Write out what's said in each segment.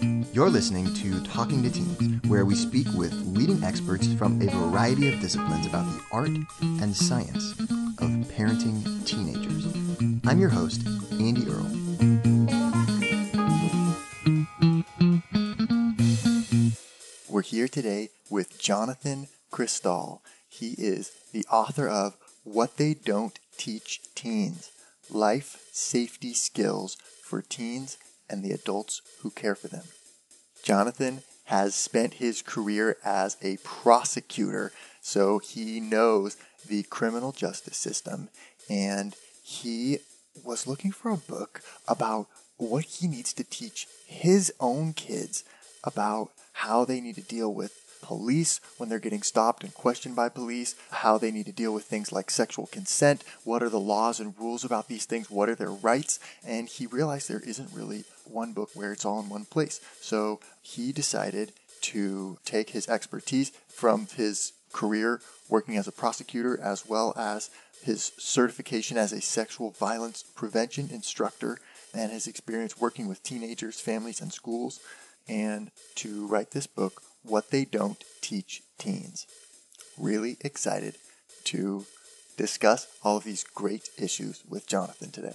You're listening to Talking to Teens, where we speak with leading experts from a variety of disciplines about the art and science of parenting teenagers. I'm your host, Andy Earle. We're here today with Jonathan Cristall. He is the author of What They Don't Teach Teens Life Safety Skills for Teens and the adults who care for them. Jonathan has spent his career as a prosecutor, so he knows the criminal justice system, and he was looking for a book about what he needs to teach his own kids about how they need to deal with police when they're getting stopped and questioned by police, how they need to deal with things like sexual consent, what are the laws and rules about these things, what are their rights, and he realized there isn't really one book where it's all in one place. So he decided to take his expertise from his career working as a prosecutor as well as his certification as a sexual violence prevention instructor and his experience working with teenagers, families, and schools, and to write this book, What They Don't Teach Teens. Really excited to discuss all of these great issues with Jonathan today.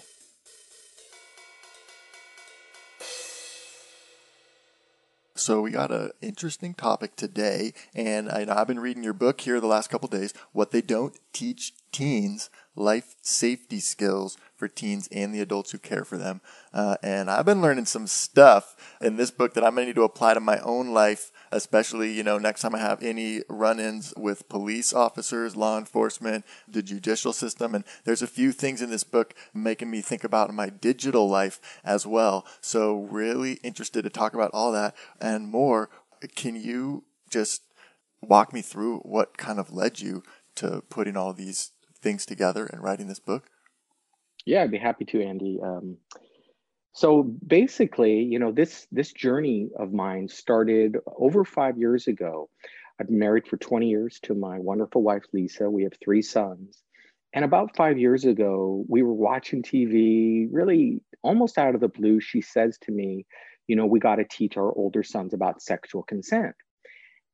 So we got an interesting topic today, and I, have been reading your book here the last couple days. What they don't teach teens: life safety skills for teens and the adults who care for them. Uh, and I've been learning some stuff in this book that I'm going to need to apply to my own life, especially, you know, next time I have any run ins with police officers, law enforcement, the judicial system. And there's a few things in this book making me think about my digital life as well. So, really interested to talk about all that and more. Can you just walk me through what kind of led you to putting all these things together and writing this book? Yeah, I'd be happy to, Andy. Um, so basically, you know, this this journey of mine started over five years ago. I've been married for 20 years to my wonderful wife, Lisa. We have three sons. And about five years ago, we were watching TV, really almost out of the blue. She says to me, You know, we got to teach our older sons about sexual consent.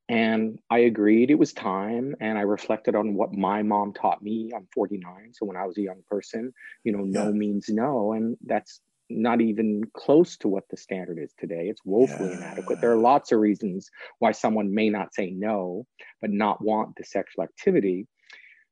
And I agreed it was time. And I reflected on what my mom taught me. I'm 49. So when I was a young person, you know, no yeah. means no. And that's not even close to what the standard is today. It's woefully yeah. inadequate. There are lots of reasons why someone may not say no, but not want the sexual activity.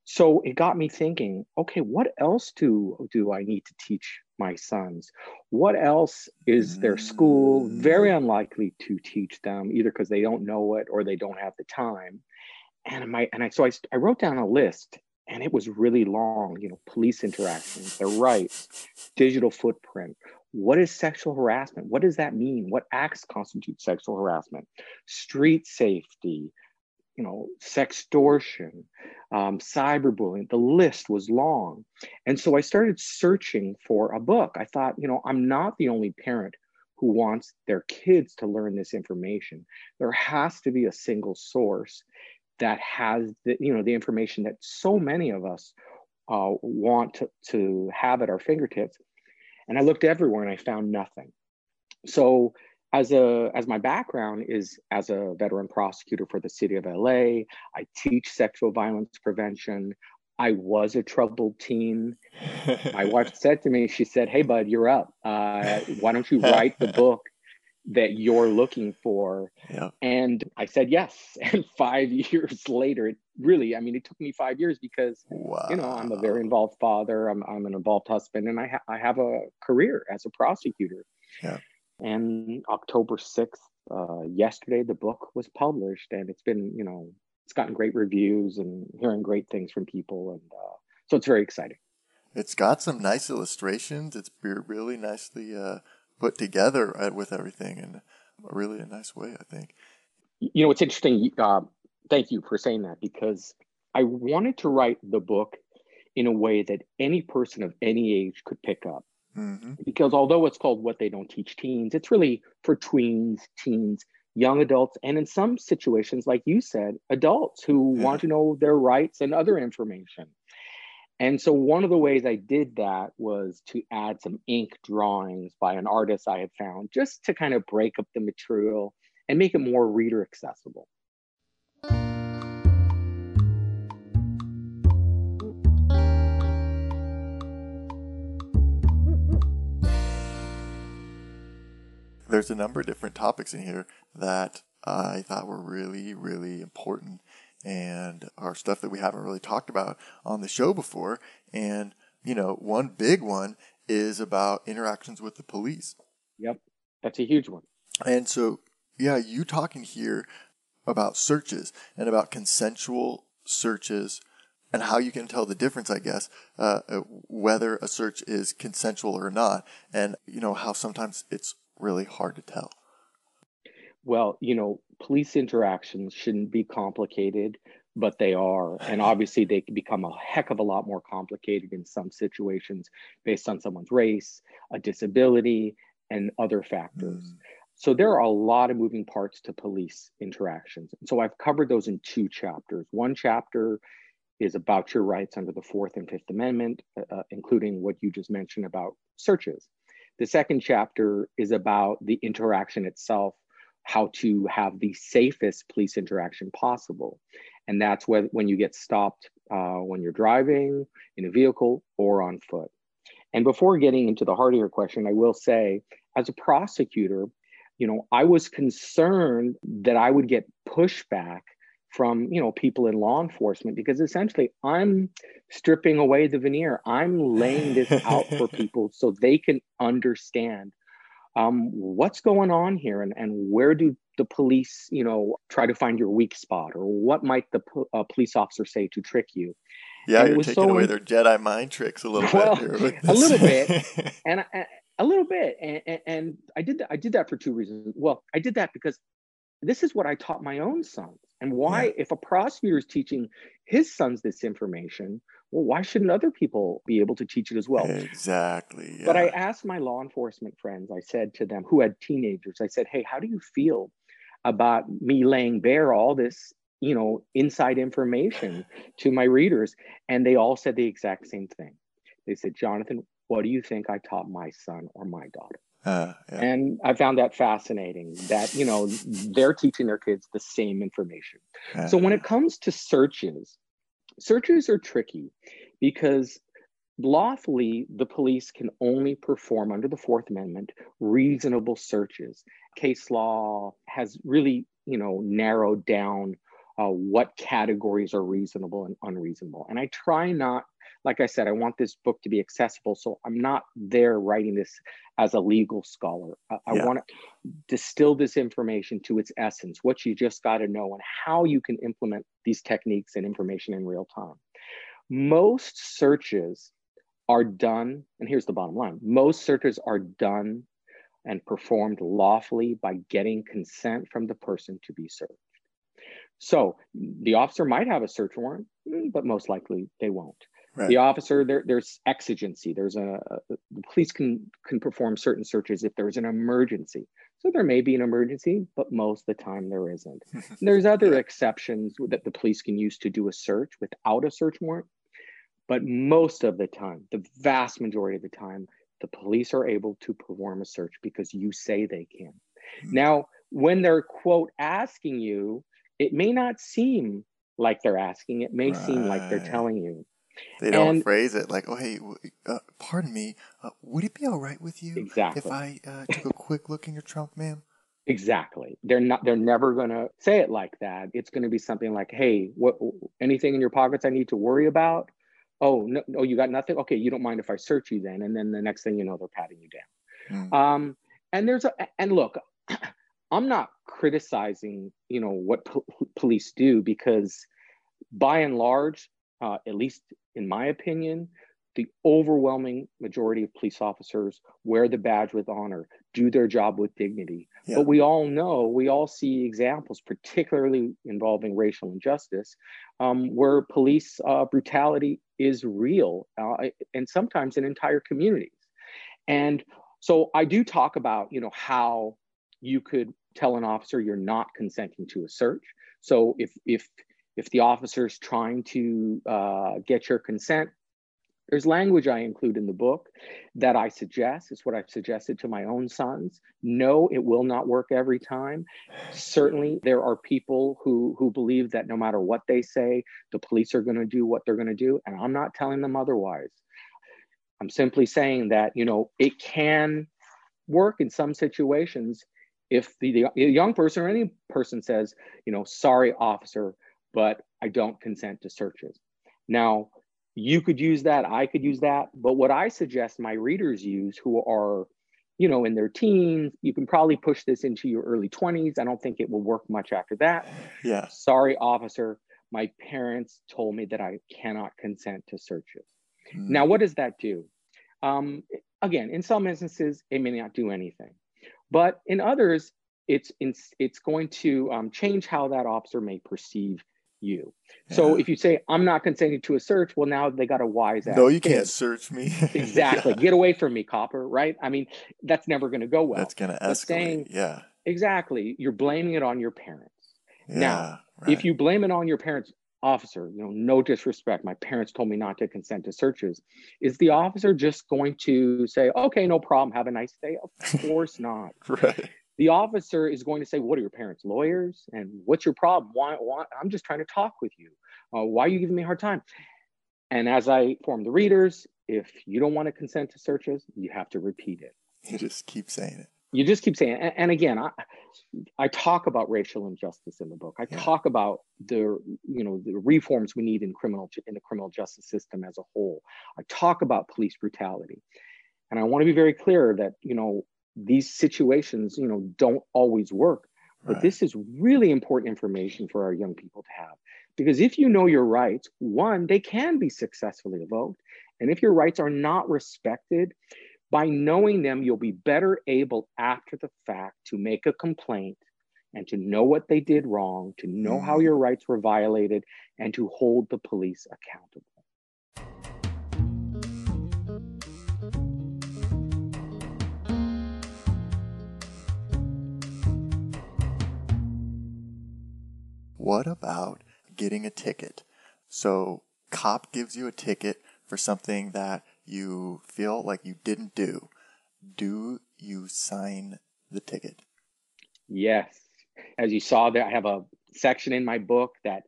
So it got me thinking, okay, what else do, do I need to teach my sons? What else is their school very mm. unlikely to teach them, either because they don't know it or they don't have the time? And my and I so I, I wrote down a list and it was really long, you know, police interactions, their rights, digital footprint. What is sexual harassment? What does that mean? What acts constitute sexual harassment? Street safety, you know, sextortion, um, cyberbullying. The list was long. And so I started searching for a book. I thought, you know, I'm not the only parent who wants their kids to learn this information. There has to be a single source that has the, you know, the information that so many of us uh, want to, to have at our fingertips. And I looked everywhere and I found nothing. So as a as my background is as a veteran prosecutor for the city of LA, I teach sexual violence prevention. I was a troubled teen. my wife said to me, she said, "Hey, bud, you're up. Uh, why don't you write the book that you're looking for?" Yeah. And I said yes. And five years later, it really, I mean, it took me five years because wow. you know I'm a very involved father. I'm I'm an involved husband, and I ha- I have a career as a prosecutor. Yeah. And October 6th, uh, yesterday, the book was published and it's been, you know, it's gotten great reviews and hearing great things from people. And uh, so it's very exciting. It's got some nice illustrations. It's really nicely uh, put together uh, with everything in a really a nice way, I think. You know, it's interesting. Uh, thank you for saying that because I wanted to write the book in a way that any person of any age could pick up Mm-hmm. Because although it's called What They Don't Teach Teens, it's really for tweens, teens, young adults, and in some situations, like you said, adults who yeah. want to know their rights and other information. And so, one of the ways I did that was to add some ink drawings by an artist I had found just to kind of break up the material and make it more reader accessible. There's a number of different topics in here that I thought were really, really important and are stuff that we haven't really talked about on the show before. And, you know, one big one is about interactions with the police. Yep. That's a huge one. And so, yeah, you talking here about searches and about consensual searches and how you can tell the difference, I guess, uh, whether a search is consensual or not, and you know how sometimes it's really hard to tell. Well, you know, police interactions shouldn't be complicated, but they are. And obviously, they can become a heck of a lot more complicated in some situations based on someone's race, a disability, and other factors. Mm. So there are a lot of moving parts to police interactions. So I've covered those in two chapters. One chapter is about your rights under the Fourth and Fifth Amendment, uh, uh including what you just mentioned about searches. The second chapter is about the interaction itself how to have the safest police interaction possible. And that's when, when you get stopped uh, when you're driving in a vehicle or on foot. And before getting into the heart of your question, I will say, as a prosecutor, you know, I was concerned that I would get pushback from you know people in law enforcement because essentially i'm stripping away the veneer i'm laying this out for people so they can understand um, what's going on here? And, and where do the police you know try to find your weak spot? Or what might the uh, police officer say to trick you? Yeah and you're taking so away their jedi mind tricks a little well, bit a little bit. And a little bit. And, and i did that i did that for two reasons. Well i did that because this is what i taught my own sons and why yeah. if a prosecutor is teaching his sons this information well, why shouldn't other people be able to teach it as well? Exactly. Yeah. But I asked my law enforcement friends, I said to them who had teenagers, I said, hey, how do you feel about me laying bare all this, you know, inside information to my readers? And they all said the exact same thing. They said, Jonathan, what do you think I taught my son or my daughter? Uh, yeah. And I found that fascinating that, you know, they're teaching their kids the same information. Uh, so when it comes to searches, Searches are tricky because lawfully the police can only perform under the Fourth Amendment reasonable searches. Case law has really, you know, narrowed down uh, what categories are reasonable and unreasonable. And I try not like I said, I want this book to be accessible. So I'm not there writing this as a legal scholar. I, I want to distill this information to its essence, what you just got to know, and how you can implement these techniques and information in real time. Most searches are done, and here's the bottom line most searches are done and performed lawfully by getting consent from the person to be searched. So the officer might have a search warrant, mm, but most likely they won't. Right. The officer, there, there's exigency. There's a, the police can can perform certain searches if there's an emergency. So there may be an emergency, but most of the time there isn't. there's other exceptions that the police can use to do a search without a search warrant. But most of the time, the vast majority of the time, the police are able to perform a search because you say they can. Mm-hmm. Now, when they're quote asking you, it may not seem like they're asking. It may right. seem like they're telling you. They don't and, phrase it like, "Oh, hey, uh, pardon me, uh, would it be all right with you exactly. if I uh, took a quick look in your trunk, ma'am?" Exactly. They're not. They're never going to say it like that. It's going to be something like, "Hey, what? Anything in your pockets I need to worry about?" Oh, no, no, you got nothing. Okay, you don't mind if I search you then, and then the next thing you know, they're patting you down. Mm. Um, and there's a and look, I'm not criticizing, you know, what po- police do because, by and large, uh, at least in my opinion, the overwhelming majority of police officers wear the badge with honor, do their job with dignity. Yeah. But we all know, we all see examples, particularly involving racial injustice, um, where police uh, brutality is real uh, and sometimes in entire communities. And so I do talk about, you know, how you could tell an officer you're not consenting to a search. So if if if the officer is trying to uh, get your consent, there's language I include in the book that I suggest. It's what I've suggested to my own sons. No, it will not work every time. Certainly, there are people who who believe that no matter what they say, the police are going to do what they're going to do, and I'm not telling them otherwise. I'm simply saying that you know it can work in some situations if the, the young person or any person says, you know, sorry, officer, but I don't consent to searches. Now, you could use that i could use that but what i suggest my readers use who are you know in their teens you can probably push this into your early 20s i don't think it will work much after that. Yeah sorry officer my parents told me that i cannot consent to searches. Mm. now what does that do? Um, again in some instances it may not do anything but in others it's it's, it's going to um, change how that officer may perceive you. Yeah. So if you say I'm not consenting to a search, well now they got a wise ass. No, you can't search me. exactly. yeah. Get away from me, copper, right? I mean, that's never going to go well. That's going to escalate. Saying, yeah. Exactly. You're blaming it on your parents. Yeah, now, right. if you blame it on your parents, officer, you know, no disrespect, my parents told me not to consent to searches. Is the officer just going to say, "Okay, no problem, have a nice day"? Of course not. right the officer is going to say, What are your parents, lawyers? And what's your problem? Why, why? I'm just trying to talk with you. Uh, why are you giving me a hard time? And as I inform the readers, if you don't want to consent to searches, you have to repeat it. You just keep saying it. You just keep saying it. And, and again, I, I talk about racial injustice in the book. I yeah. talk about the you know the reforms we need in criminal in the criminal justice system as a whole. I talk about police brutality. And I want to be very clear that you know these situations, you know, don't always work. But right. this is really important information for our young people to have. Because if you know your rights, one, they can be successfully evoked. And if your rights are not respected, by knowing them, you'll be better able after the fact to make a complaint and to know what they did wrong, to know mm. how your rights were violated, and to hold the police accountable. What about getting a ticket? So, cop gives you a ticket for something that you feel like you didn't do. Do you sign the ticket? Yes. As you saw there, I have a section in my book that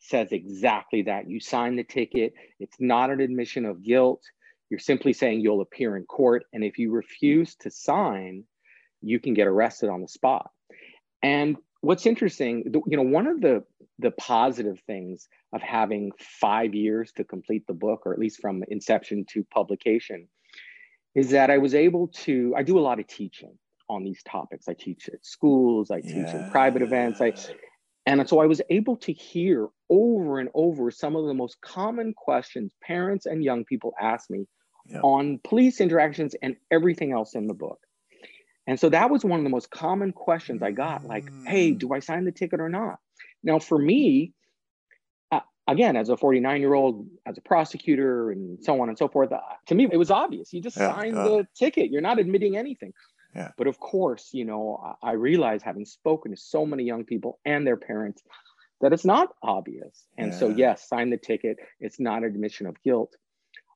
says exactly that. You sign the ticket. It's not an admission of guilt. You're simply saying you'll appear in court. And if you refuse to sign, you can get arrested on the spot. And what's interesting, you know, one of the the positive things of having five years to complete the book, or at least from inception to publication, is that I was able to. I do a lot of teaching on these topics. I teach at schools. I teach yeah. in private events. I and so I was able to hear over and over some of the most common questions parents and young people ask me yeah. on police interactions and everything else in the book. And so that was one of the most common questions I got like, hey, do I sign the ticket or not? Now, for me, uh, again, as a 49 year old, as a prosecutor, and so on and so forth, uh, to me, it was obvious. You just yeah, sign uh, the ticket, you're not admitting anything. Yeah. But of course, you know, I realize having spoken to so many young people and their parents that it's not obvious. And yeah. so, yes, sign the ticket. It's not admission of guilt.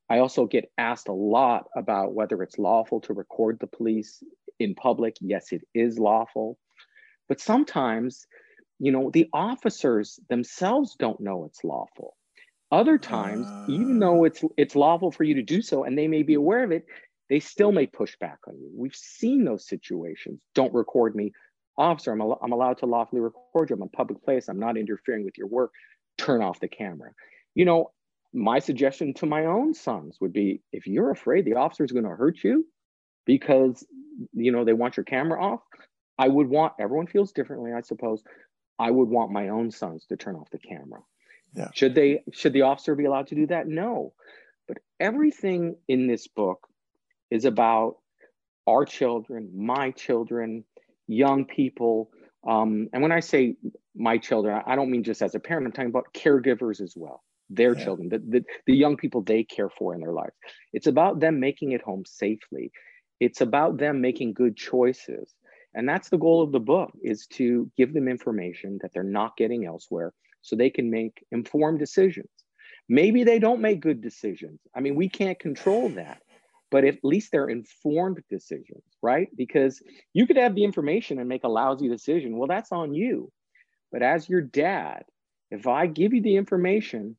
I also get asked a lot about whether it's lawful to record the police in public. Yes, it is lawful. But sometimes, you know, the officers themselves don't know it's lawful. Other times, uh... even though it's it's lawful for you to do so and they may be aware of it, they still may push back on you. We've seen those situations. Don't record me. Officer, I'm, al- I'm allowed to lawfully record you. I'm in a public place. I'm not interfering with your work. Turn off the camera. You know, my suggestion to my own sons would be if you're afraid the officer is going to hurt you because you know they want your camera off i would want everyone feels differently i suppose i would want my own sons to turn off the camera yeah. should they should the officer be allowed to do that no but everything in this book is about our children my children young people um, and when i say my children i don't mean just as a parent i'm talking about caregivers as well their yeah. children, the, the, the young people they care for in their lives. It's about them making it home safely. It's about them making good choices. And that's the goal of the book is to give them information that they're not getting elsewhere so they can make informed decisions. Maybe they don't make good decisions. I mean, we can't control that, but at least they're informed decisions, right? Because you could have the information and make a lousy decision. Well, that's on you. But as your dad, if I give you the information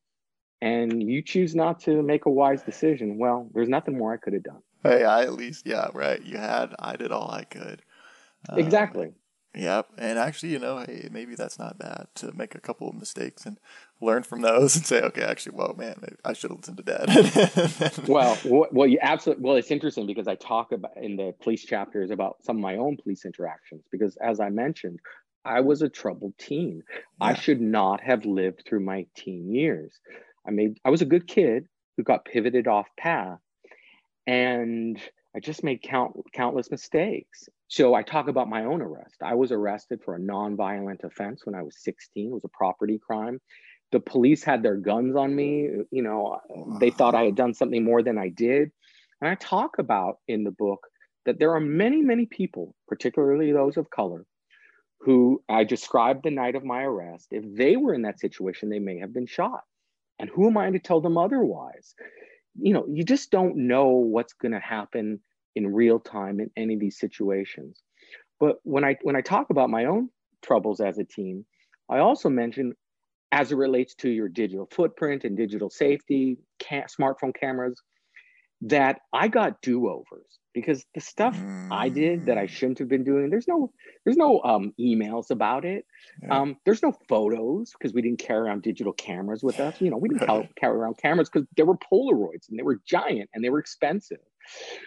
and you choose not to make a wise decision, well, there's nothing more I could have done. Hey, I at least, yeah, right. You had, I did all I could. Um, exactly. Yep. And actually, you know, hey, maybe that's not bad to make a couple of mistakes and learn from those and say, okay, actually, whoa, man, I should have listened to dad. well, well, you absolutely, well, it's interesting because I talk about in the police chapters about some of my own police interactions because as I mentioned, I was a troubled teen. Yeah. I should not have lived through my teen years. I made, I was a good kid who got pivoted off path and I just made count, countless mistakes. So I talk about my own arrest. I was arrested for a non-violent offense when I was 16. It was a property crime. The police had their guns on me. You know, they thought I had done something more than I did. And I talk about in the book that there are many, many people, particularly those of color, who I described the night of my arrest. If they were in that situation, they may have been shot. And who am I to tell them otherwise? You know, you just don't know what's going to happen in real time in any of these situations. But when I when I talk about my own troubles as a team, I also mention as it relates to your digital footprint and digital safety, smartphone cameras, that I got do-overs because the stuff mm. I did that I mm. shouldn't have been doing, there's no there's no um, emails about it. Yeah. Um, there's no photos because we didn't carry around digital cameras with us. You know, we didn't right. carry around cameras because they were Polaroids and they were giant and they were expensive.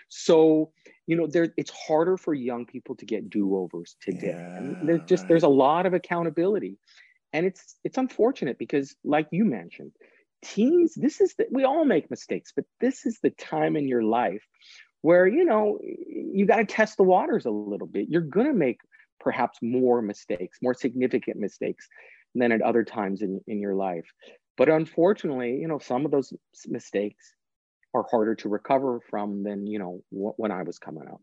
So, you know, there it's harder for young people to get do-overs today. Yeah, and there's just there's a lot of accountability. And it's it's unfortunate because like you mentioned, teens, this is the, we all make mistakes, but this is the time in your life where, you know, you got to test the waters a little bit. You're going to make perhaps more mistakes, more significant mistakes than at other times in, in your life. But unfortunately, you know, some of those mistakes are harder to recover from than you know when I was coming up.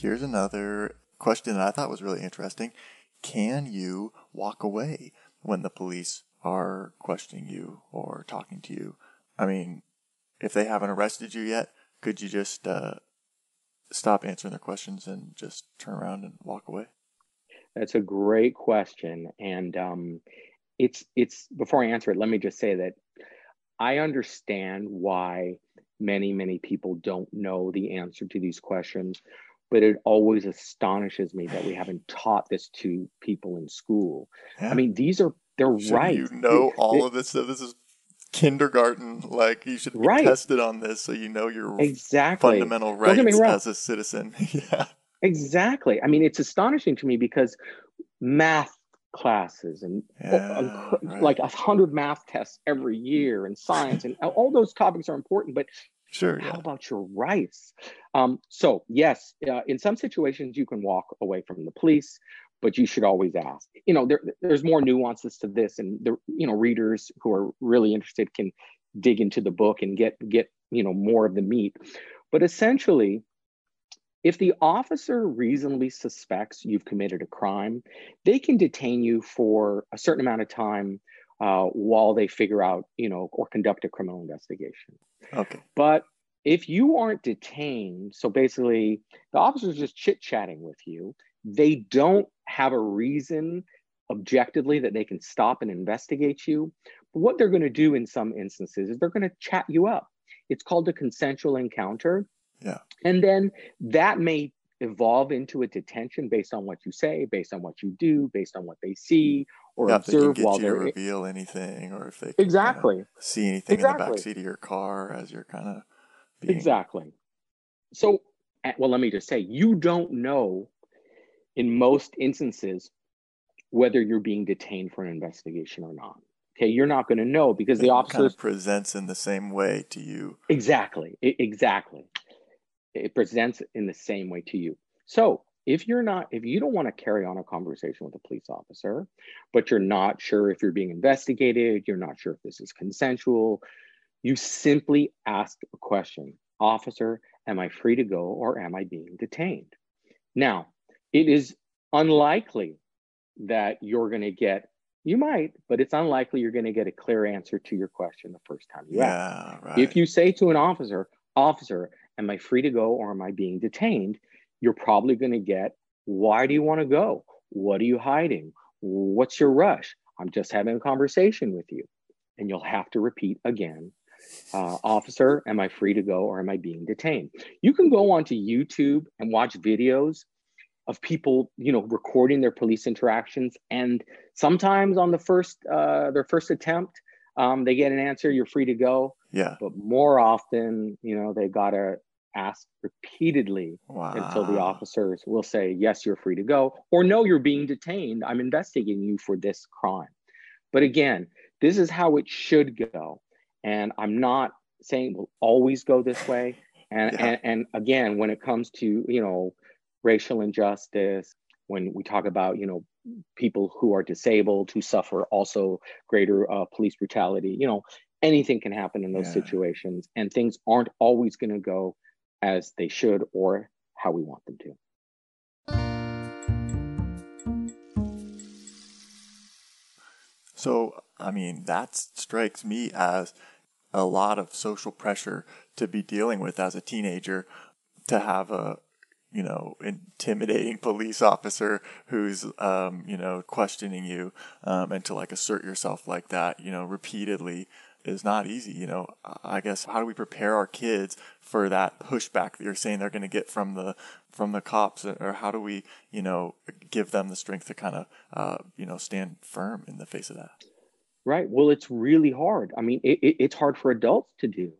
Here's another question that I thought was really interesting. Can you walk away when the police are questioning you or talking to you? I mean, if they haven't arrested you yet, could you just uh, stop answering their questions and just turn around and walk away? That's a great question, and um, it's it's. Before I answer it, let me just say that I understand why many many people don't know the answer to these questions, but it always astonishes me that we haven't taught this to people in school. Yeah. I mean, these are they're Should right. You know all of this So This is kindergarten. Like you should be right. tested on this so you know your exactly fundamental rights as a citizen. yeah. Exactly. I mean, it's astonishing to me because math classes and uh, yeah, right. like a hundred math tests every year and science and all those topics are important, but Sure. How yeah. about your rights? Um, so yes, uh, in some situations you can walk away from the police, but you should always ask. You know, there, there's more nuances to this, and the you know readers who are really interested can dig into the book and get get you know more of the meat. But essentially, if the officer reasonably suspects you've committed a crime, they can detain you for a certain amount of time uh, while they figure out, you know, or conduct a criminal investigation. Okay. But if you aren't detained, so basically the officer's just chit chatting with you, they don't have a reason objectively that they can stop and investigate you. But what they're going to do in some instances is they're going to chat you up. It's called a consensual encounter. Yeah. And then that may evolve into a detention based on what you say, based on what you do, mm-hmm. based on what they see or yeah, observe they while they reveal anything, or if they exactly kind of see anything exactly. in the backseat of your car as you're kind of being... exactly. So, well, let me just say, you don't know in most instances whether you're being detained for an investigation or not. Okay, you're not going to know because it the officer kind of presents in the same way to you. Exactly, exactly. It presents in the same way to you. So if you're not, if you don't want to carry on a conversation with a police officer, but you're not sure if you're being investigated, you're not sure if this is consensual, you simply ask a question Officer, am I free to go or am I being detained? Now, it is unlikely that you're going to get, you might, but it's unlikely you're going to get a clear answer to your question the first time you yeah, ask. Right. If you say to an officer, Officer, am I free to go or am I being detained? you're probably going to get why do you want to go? What are you hiding? What's your rush? I'm just having a conversation with you. And you'll have to repeat again uh, Officer, am I free to go or am I being detained? You can go onto YouTube and watch videos of people, you know, recording their police interactions. And sometimes on the first, uh, their first attempt, um, they get an answer, you're free to go. Yeah. But more often, you know, they got to ask repeatedly wow. until the officers will say, yes, you're free to go, or no, you're being detained. I'm investigating you for this crime. But again, this is how it should go. And I'm not saying will always go this way. And, yeah. and, and again, when it comes to, you know, racial injustice, when we talk about, you know, people who are disabled, who suffer also greater uh, police brutality, you know, anything can happen in those yeah. situations and things aren't always going to go as they should or how we want them to. So, I mean, that strikes me as a lot of social pressure to be dealing with as a teenager to have a you know intimidating police officer who's um, you know questioning you um, and to like assert yourself like that you know repeatedly is not easy. You know, I guess how do we prepare our kids for that pushback that you're saying they're going to get from the from the cops, or how do we, you know, give them the strength to kind of, uh, you know, stand firm in the face of that? Right. Well, it's really hard. I mean, it, it, it's hard for adults to do.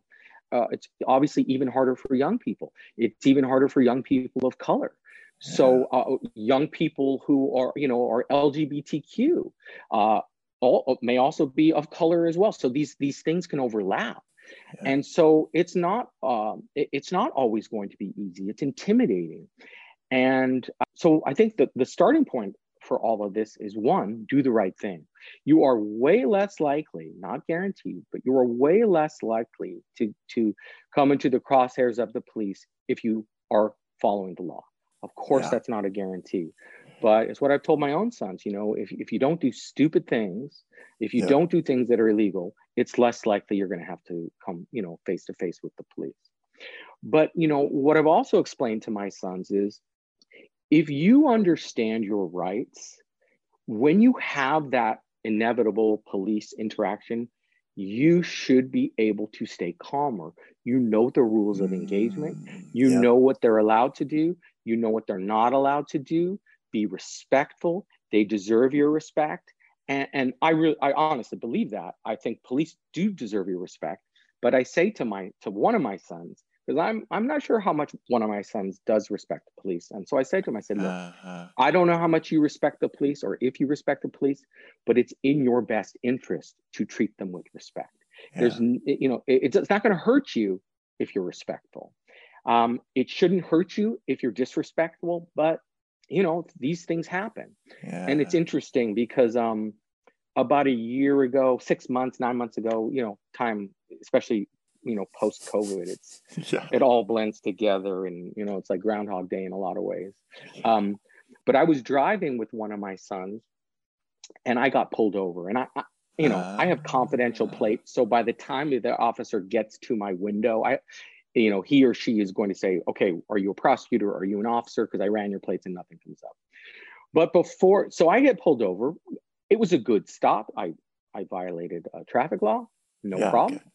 Uh, it's obviously even harder for young people. It's even harder for young people of color. So uh, young people who are, you know, are LGBTQ, uh, all, uh, may also be of color as well. So these these things can overlap. Yeah. And so it's not um, it, it's not always going to be easy. It's intimidating. And uh, so I think that the starting point for all of this is one, do the right thing. You are way less likely, not guaranteed, but you are way less likely to, to come into the crosshairs of the police if you are following the law. Of course, yeah. that's not a guarantee. But it's what I've told my own sons, you know, if, if you don't do stupid things, if you yeah. don't do things that are illegal, it's less likely you're going to have to come, you know, face to face with the police. But, you know, what I've also explained to my sons is if you understand your rights, when you have that inevitable police interaction, you should be able to stay calmer. You know the rules of engagement. Mm, you yeah. know what they're allowed to do. You know what they're not allowed to do be respectful. They deserve your respect. And, and I really, I honestly believe that. I think police do deserve your respect. But I say to my, to one of my sons, because I'm, I'm not sure how much one of my sons does respect the police. And so I say to him, I said, look, uh-huh. I don't know how much you respect the police or if you respect the police, but it's in your best interest to treat them with respect. Yeah. There's, you know, it, it's not going to hurt you if you're respectful. Um, it shouldn't hurt you if you're disrespectful, but you know these things happen yeah. and it's interesting because um about a year ago six months nine months ago you know time especially you know post covid it's yeah. it all blends together and you know it's like groundhog day in a lot of ways um but i was driving with one of my sons and i got pulled over and i, I you know uh, i have confidential ah. plates so by the time the officer gets to my window i you know, he or she is going to say, okay, are you a prosecutor? Are you an officer? Because I ran your plates and nothing comes up. But before, so I get pulled over. It was a good stop. I, I violated a traffic law, no yeah, problem. Okay.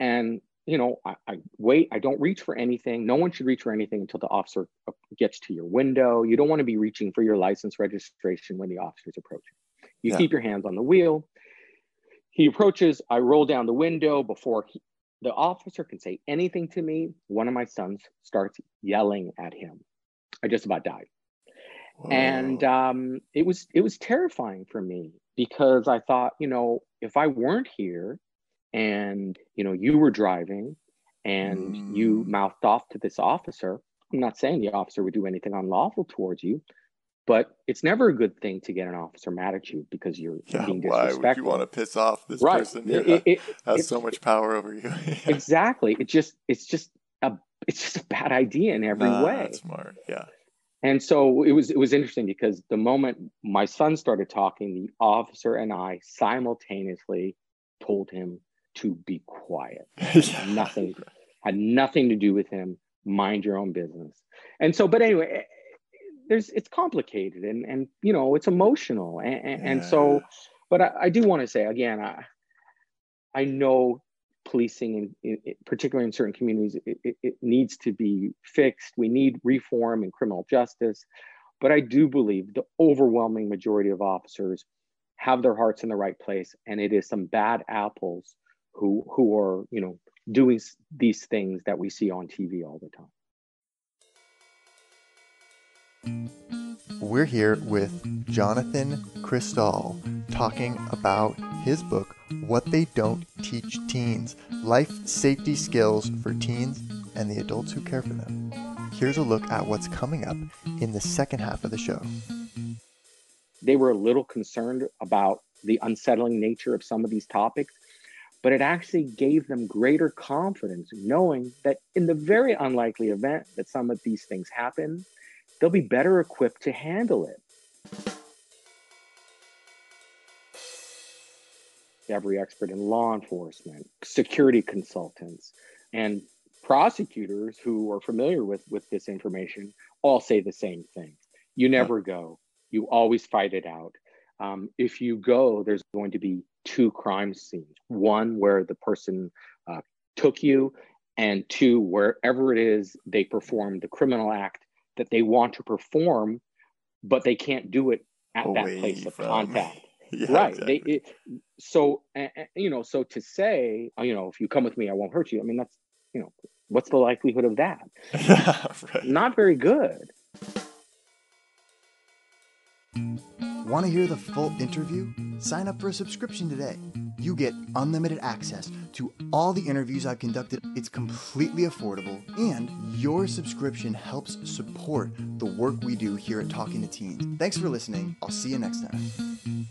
And, you know, I, I wait, I don't reach for anything. No one should reach for anything until the officer uh, gets to your window. You don't want to be reaching for your license registration when the officer is approaching. You yeah. keep your hands on the wheel. He approaches, I roll down the window before he, the officer can say anything to me. One of my sons starts yelling at him. I just about died. And um, it was it was terrifying for me because I thought, you know, if I weren't here and you know you were driving and mm. you mouthed off to this officer, I'm not saying the officer would do anything unlawful towards you, but it's never a good thing to get an officer mad at you because you're yeah, being disrespectful. Why would you want to piss off this right. person who it, it, has it, so much power over you? exactly. It just it's just a it's just a bad idea in every nah, way. smart. Yeah. And so it was it was interesting because the moment my son started talking, the officer and I simultaneously told him to be quiet. nothing had nothing to do with him. Mind your own business. And so, but anyway, there's it's complicated and and you know it's emotional. And, and, yeah. and so but I, I do want to say again i i know policing in, in, particularly in certain communities it, it, it, needs to be fixed. We need reform in criminal justice. But i do believe the overwhelming majority of officers have their hearts in the right place and it is some bad apples who who are you know doing these things that we see on tv all the time we're here with Jonathan Cristall talking about his book, What They Don't Teach Teens Life Safety Skills for Teens and the Adults Who Care for Them. Here's a look at what's coming up in the second half of the show. They were a little concerned about the unsettling nature of some of these topics, but it actually gave them greater confidence knowing that in the very unlikely event that some of these things happen, they'll be better equipped to handle it. Every expert in law enforcement, security consultants, and prosecutors who are familiar with, with this information all say the same thing. You never go, you always fight it out. Um, if you go, there's going to be two crime scenes one where the person uh, took you, and two, wherever it is they performed the criminal act that they want to perform, but they can't do it at Away that place of from... contact. yeah, right. Exactly. They, it, so, uh, you know, so to say, you know, if you come with me, I won't hurt you. I mean, that's, you know, what's the likelihood of that? right. Not very good. Want to hear the full interview? Sign up for a subscription today. You get unlimited access to all the interviews I've conducted. It's completely affordable, and your subscription helps support the work we do here at Talking to Teens. Thanks for listening. I'll see you next time.